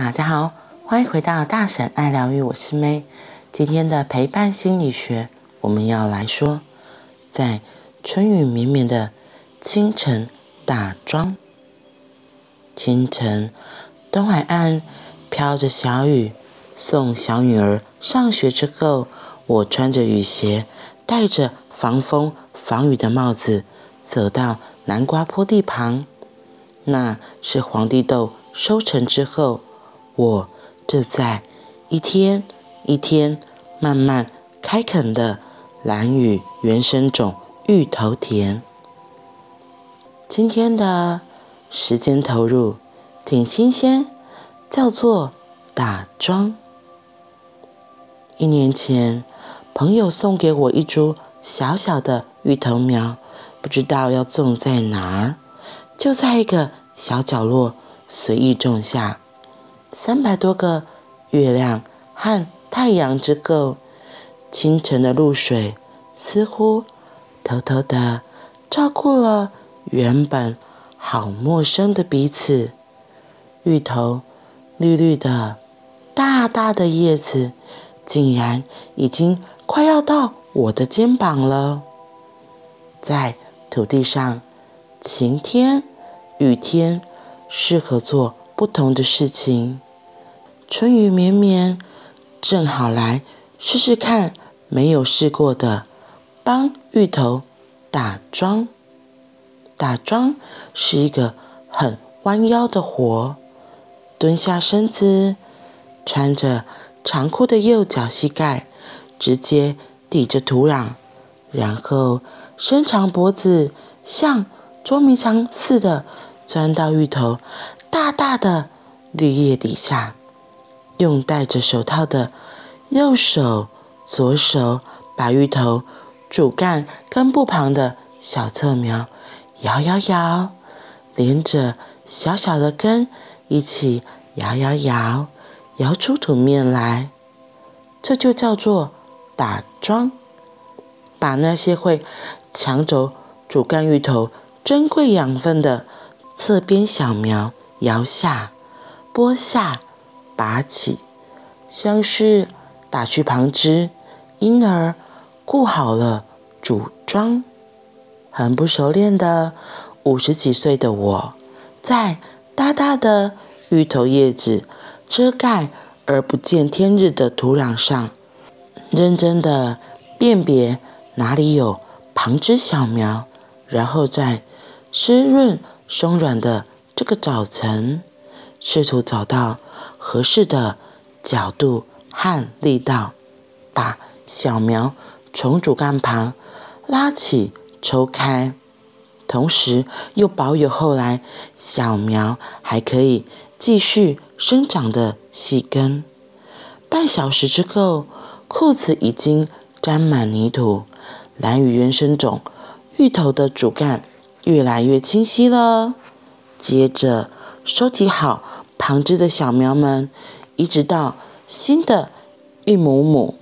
大家好，欢迎回到大婶爱疗愈，我是 May。今天的陪伴心理学，我们要来说，在春雨绵绵的清晨打桩。清晨，东海岸飘着小雨。送小女儿上学之后，我穿着雨鞋，戴着防风防雨的帽子，走到南瓜坡地旁。那是黄帝豆收成之后，我正在一天一天慢慢开垦的兰屿原生种芋头田。今天的时间投入挺新鲜，叫做打桩。一年前，朋友送给我一株小小的芋头苗，不知道要种在哪儿，就在一个小角落随意种下。三百多个月亮和太阳之后，清晨的露水似乎偷偷的照顾了原本好陌生的彼此。芋头绿绿的，大大的叶子。竟然已经快要到我的肩膀了。在土地上，晴天、雨天，适合做不同的事情。春雨绵绵，正好来试试看没有试过的，帮芋头打桩。打桩是一个很弯腰的活，蹲下身子，穿着。长裤的右脚膝盖直接抵着土壤，然后伸长脖子，像捉迷藏似的钻到芋头大大的绿叶底下，用戴着手套的右手、左手把芋头主干根部旁的小侧苗摇摇摇，连着小小的根一起摇摇摇。摇出土面来，这就叫做打桩。把那些会抢走主干芋头珍贵养分的侧边小苗摇下、拨下、拔起，像是打去旁枝，因而顾好了主桩。很不熟练的五十几岁的我，在大大的芋头叶子。遮盖而不见天日的土壤上，认真的辨别哪里有旁枝小苗，然后在湿润松软的这个早晨，试图找到合适的角度和力道，把小苗从主干旁拉起抽开，同时又保有后来小苗还可以继续。生长的细根，半小时之后，裤子已经沾满泥土。兰屿原生种芋头的主干越来越清晰了。接着收集好旁枝的小苗们，移植到新的一亩亩。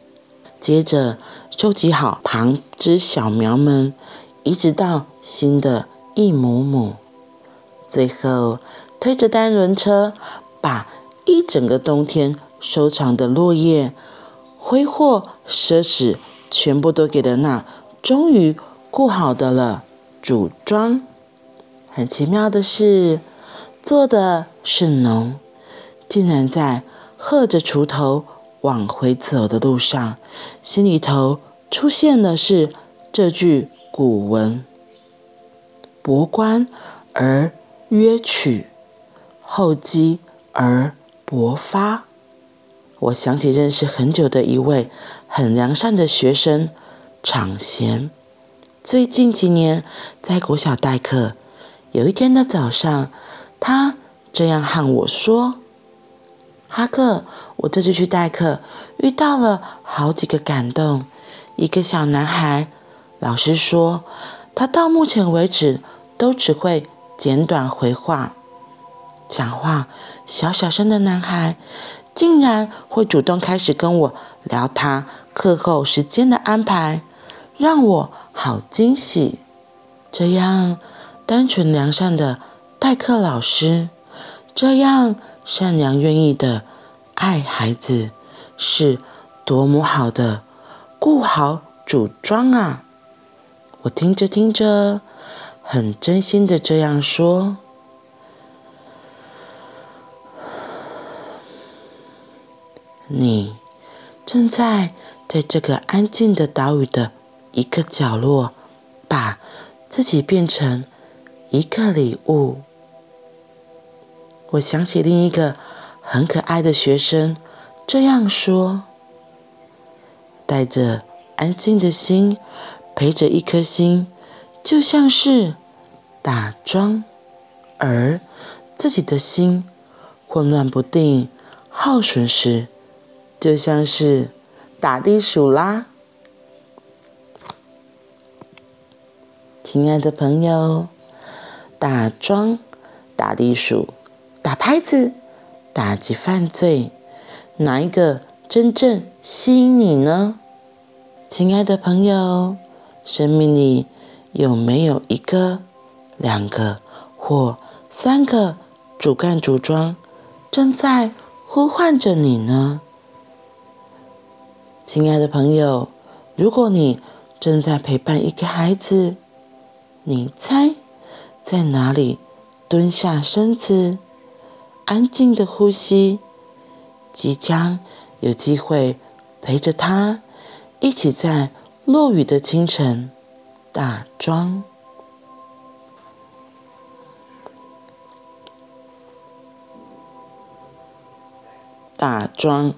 接着收集好旁枝小苗们，移植到新的一亩亩。最后推着单轮车。把一整个冬天收藏的落叶、挥霍、奢侈，全部都给了那终于顾好的了主桩。很奇妙的是，做的是农，竟然在喝着锄头往回走的路上，心里头出现的是这句古文：“博观而约取，厚积。”而薄发，我想起认识很久的一位很良善的学生场贤。最近几年在国小代课，有一天的早上，他这样和我说：“哈克，我这次去代课，遇到了好几个感动。一个小男孩，老师说他到目前为止都只会简短回话。”讲话小小声的男孩，竟然会主动开始跟我聊他课后时间的安排，让我好惊喜。这样单纯良善的代课老师，这样善良愿意的爱孩子，是多么好的顾好主庄啊！我听着听着，很真心的这样说。你正在在这个安静的岛屿的一个角落，把自己变成一个礼物。我想起另一个很可爱的学生这样说：“带着安静的心，陪着一颗心，就像是打桩，而自己的心混乱不定、耗损时。”就像是打地鼠啦，亲爱的朋友，打桩、打地鼠、打拍子、打击犯罪，哪一个真正吸引你呢？亲爱的朋友，生命里有没有一个、两个或三个主干主桩正在呼唤着你呢？亲爱的朋友，如果你正在陪伴一个孩子，你猜在哪里蹲下身子，安静的呼吸，即将有机会陪着他一起在落雨的清晨打桩。打桩，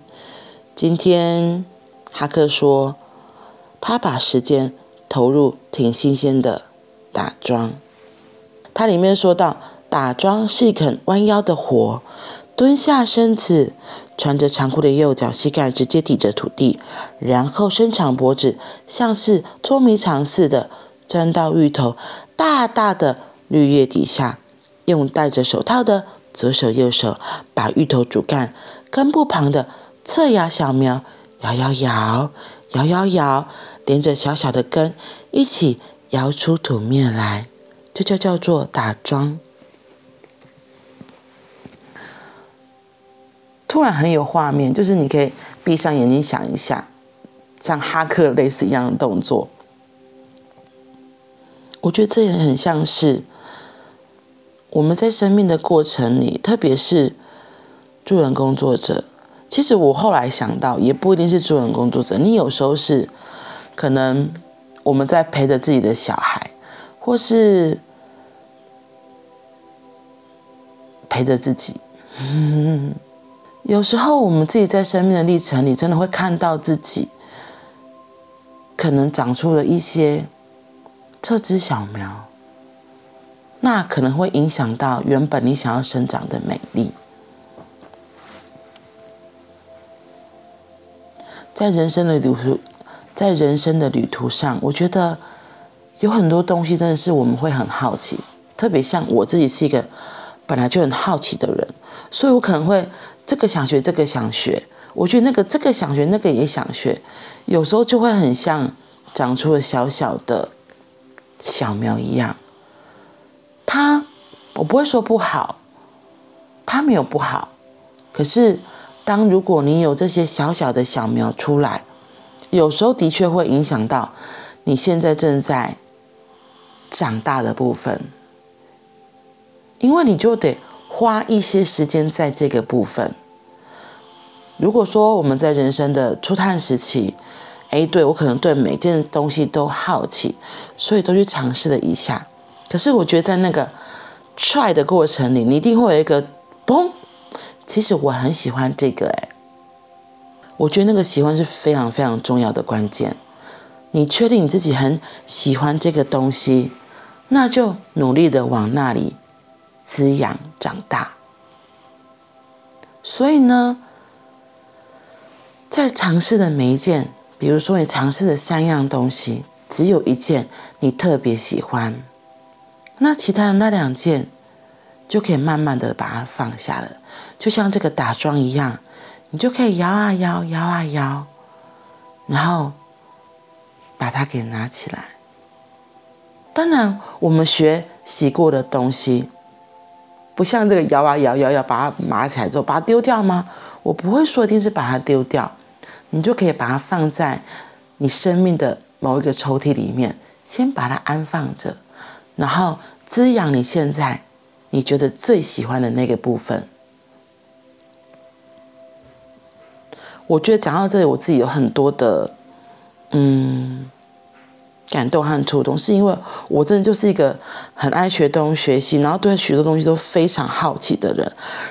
今天。哈克说：“他把时间投入挺新鲜的打桩。它里面说到，打桩是一肯弯腰的活，蹲下身子，穿着长裤的右脚膝盖直接抵着土地，然后伸长脖子，像是捉迷藏似的钻到芋头大大的绿叶底下，用戴着手套的左手右手把芋头主干根部旁的侧芽小苗。”摇摇摇，摇摇摇，连着小小的根一起摇出土面来，这就叫做打桩。突然很有画面，就是你可以闭上眼睛想一下，像哈克类似一样的动作。我觉得这也很像是我们在生命的过程里，特别是助人工作者。其实我后来想到，也不一定是助人工作者。你有时候是，可能我们在陪着自己的小孩，或是陪着自己。有时候我们自己在生命的历程里，真的会看到自己可能长出了一些侧枝小苗，那可能会影响到原本你想要生长的美丽。在人生的旅途，在人生的旅途上，我觉得有很多东西真的是我们会很好奇。特别像我自己是一个本来就很好奇的人，所以我可能会这个想学，这个想学。我觉得那个这个想学，那个也想学。有时候就会很像长出了小小的小苗一样。它，我不会说不好，它没有不好，可是。当如果你有这些小小的小苗出来，有时候的确会影响到你现在正在长大的部分，因为你就得花一些时间在这个部分。如果说我们在人生的初探时期，哎，对，我可能对每件东西都好奇，所以都去尝试了一下。可是我觉得在那个 try 的过程里，你一定会有一个嘣。其实我很喜欢这个哎，我觉得那个喜欢是非常非常重要的关键。你确定你自己很喜欢这个东西，那就努力的往那里滋养长大。所以呢，在尝试的每一件，比如说你尝试的三样东西，只有一件你特别喜欢，那其他的那两件就可以慢慢的把它放下了。就像这个打桩一样，你就可以摇啊摇，摇啊摇，然后把它给拿起来。当然，我们学习过的东西，不像这个摇啊摇摇摇，把它码起来之后把它丢掉吗？我不会说一定是把它丢掉，你就可以把它放在你生命的某一个抽屉里面，先把它安放着，然后滋养你现在你觉得最喜欢的那个部分。我觉得讲到这里，我自己有很多的，嗯。感动和触动，是因为我真的就是一个很爱学东、学习，然后对许多东西都非常好奇的人。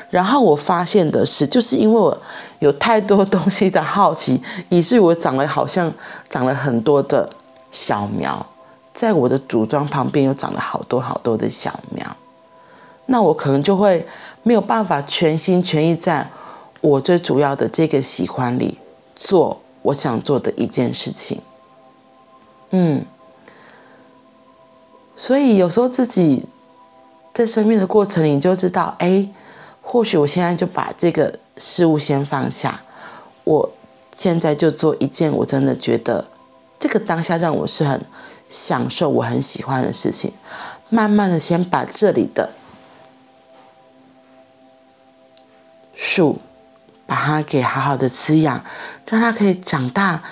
然后我发现的是，就是因为我有太多东西的好奇，以至于我长了好像长了很多的小苗，在我的组装旁边又长了好多好多的小苗。那我可能就会没有办法全心全意在我最主要的这个喜欢里做我想做的一件事情。嗯，所以有时候自己在生命的过程里，你就知道，哎，或许我现在就把这个事物先放下，我现在就做一件我真的觉得这个当下让我是很享受、我很喜欢的事情。慢慢的，先把这里的树，把它给好好的滋养，让它可以长大、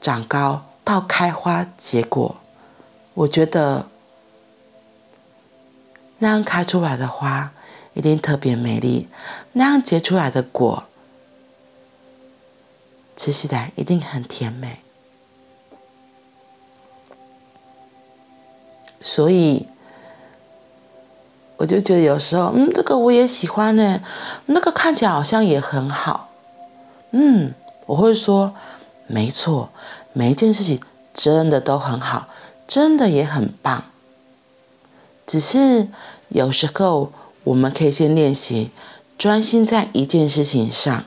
长高。到开花结果，我觉得那样开出来的花一定特别美丽，那样结出来的果吃起来一定很甜美。所以我就觉得有时候，嗯，这个我也喜欢呢，那个看起来好像也很好，嗯，我会说，没错。每一件事情真的都很好，真的也很棒。只是有时候我们可以先练习，专心在一件事情上，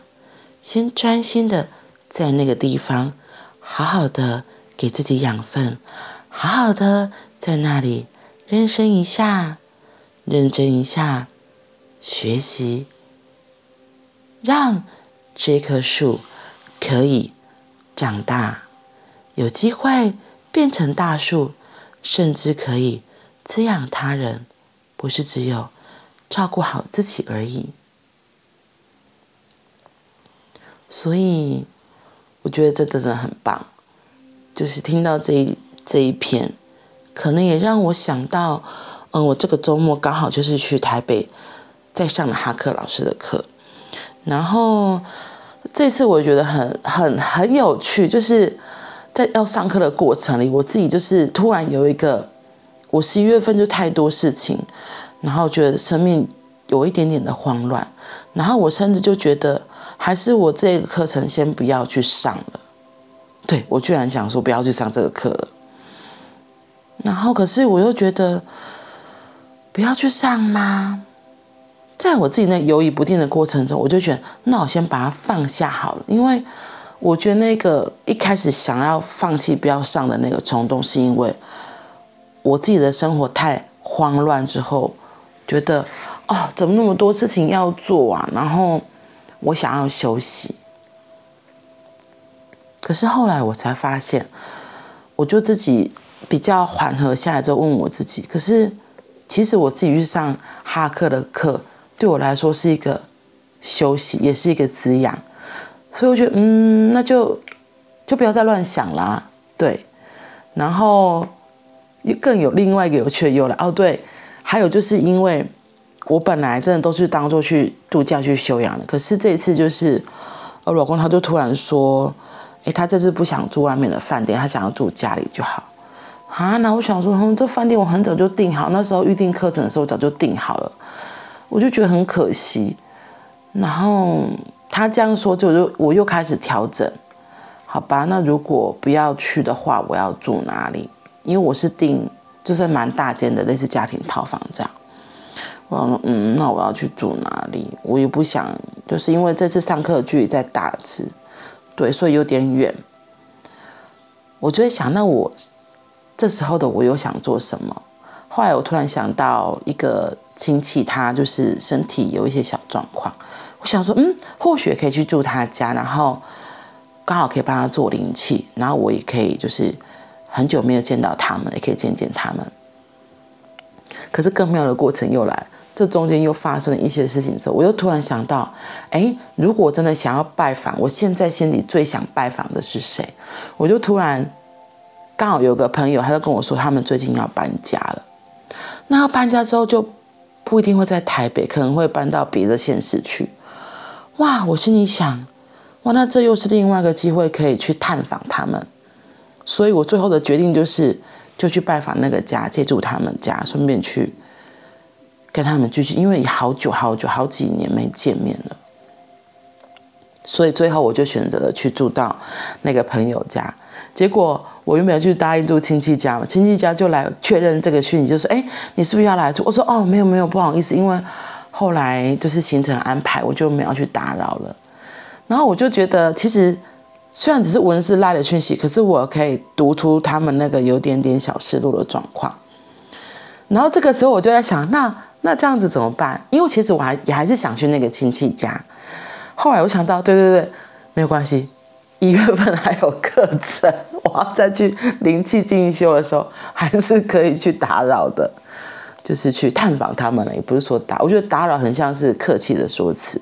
先专心的在那个地方，好好的给自己养分，好好的在那里认真一下，认真一下，学习，让这棵树可以长大。有机会变成大树，甚至可以滋养他人，不是只有照顾好自己而已。所以，我觉得这真的很棒。就是听到这一这一篇，可能也让我想到，嗯，我这个周末刚好就是去台北，在上了哈克老师的课，然后这次我觉得很很很有趣，就是。在要上课的过程里，我自己就是突然有一个，我十一月份就太多事情，然后觉得生命有一点点的慌乱，然后我甚至就觉得，还是我这个课程先不要去上了。对，我居然想说不要去上这个课了，然后可是我又觉得不要去上吗？在我自己那犹豫不定的过程中，我就觉得那我先把它放下好了，因为。我觉得那个一开始想要放弃不要上的那个冲动，是因为我自己的生活太慌乱之后，觉得哦，怎么那么多事情要做啊？然后我想要休息。可是后来我才发现，我就自己比较缓和下来之后，问我自己：可是其实我自己去上哈克的课，对我来说是一个休息，也是一个滋养。所以我觉得，嗯，那就就不要再乱想啦，对。然后更有另外一个有趣的由来哦，对，还有就是因为我本来真的都是当做去度假去休养的，可是这一次就是，我老公他就突然说，哎，他这次不想住外面的饭店，他想要住家里就好。啊，那我想说，嗯，这饭店我很早就订好，那时候预定课程的时候早就订好了，我就觉得很可惜，然后。他这样说，就就我又开始调整，好吧？那如果不要去的话，我要住哪里？因为我是订就是蛮大间的类似家庭套房这样。我嗯，那我要去住哪里？我也不想，就是因为这次上课的距离在大直，对，所以有点远。我就会想，那我这时候的我又想做什么？后来我突然想到一个亲戚，他就是身体有一些小状况。我想说，嗯，或许可以去住他家，然后刚好可以帮他做灵气，然后我也可以就是很久没有见到他们，也可以见见他们。可是更妙的过程又来，这中间又发生了一些事情之后，我又突然想到，哎，如果真的想要拜访，我现在心里最想拜访的是谁？我就突然刚好有个朋友，他就跟我说，他们最近要搬家了。那要搬家之后，就不一定会在台北，可能会搬到别的县市去。哇，我心里想，哇，那这又是另外一个机会，可以去探访他们。所以我最后的决定就是，就去拜访那个家，借住他们家，顺便去。跟他们聚聚，因为好久好久好几年没见面了，所以最后我就选择了去住到那个朋友家。结果我又没有去答应住亲戚家嘛，亲戚家就来确认这个讯息，就说：“哎，你是不是要来住？”我说：“哦，没有没有，不好意思，因为后来就是行程安排，我就没有去打扰了。”然后我就觉得，其实虽然只是文字赖的讯息，可是我可以读出他们那个有点点小失落的状况。然后这个时候我就在想，那。那这样子怎么办？因为其实我还也还是想去那个亲戚家。后来我想到，对对对，没有关系，一月份还有课程，我要再去灵气进修的时候，还是可以去打扰的，就是去探访他们了。也不是说打，我觉得打扰很像是客气的说辞。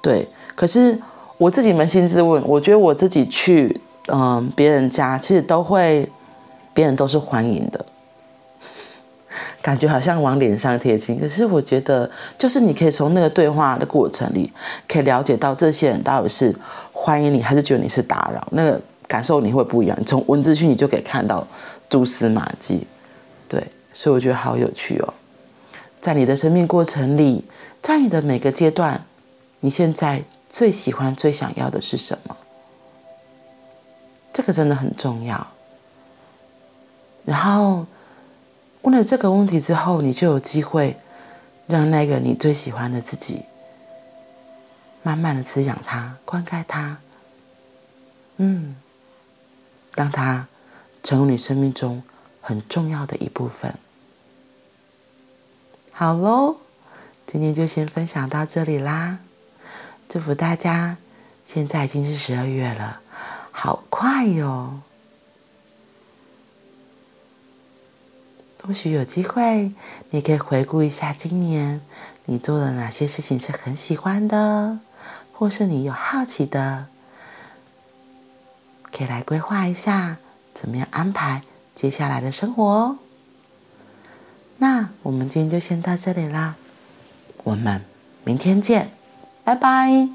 对，可是我自己扪心自问，我觉得我自己去嗯别人家，其实都会，别人都是欢迎的。感觉好像往脸上贴金，可是我觉得，就是你可以从那个对话的过程里，可以了解到这些人到底是欢迎你，还是觉得你是打扰，那个感受你会不一样。你从文字去，你就可以看到蛛丝马迹，对，所以我觉得好有趣哦。在你的生命过程里，在你的每个阶段，你现在最喜欢、最想要的是什么？这个真的很重要。然后。问了这个问题之后，你就有机会让那个你最喜欢的自己，慢慢的滋养它、灌溉它，嗯，让它成为你生命中很重要的一部分。好喽，今天就先分享到这里啦。祝福大家，现在已经是十二月了，好快哟。或许有机会，你可以回顾一下今年你做了哪些事情是很喜欢的，或是你有好奇的，可以来规划一下怎么样安排接下来的生活哦。那我们今天就先到这里啦。我们明天见。拜拜。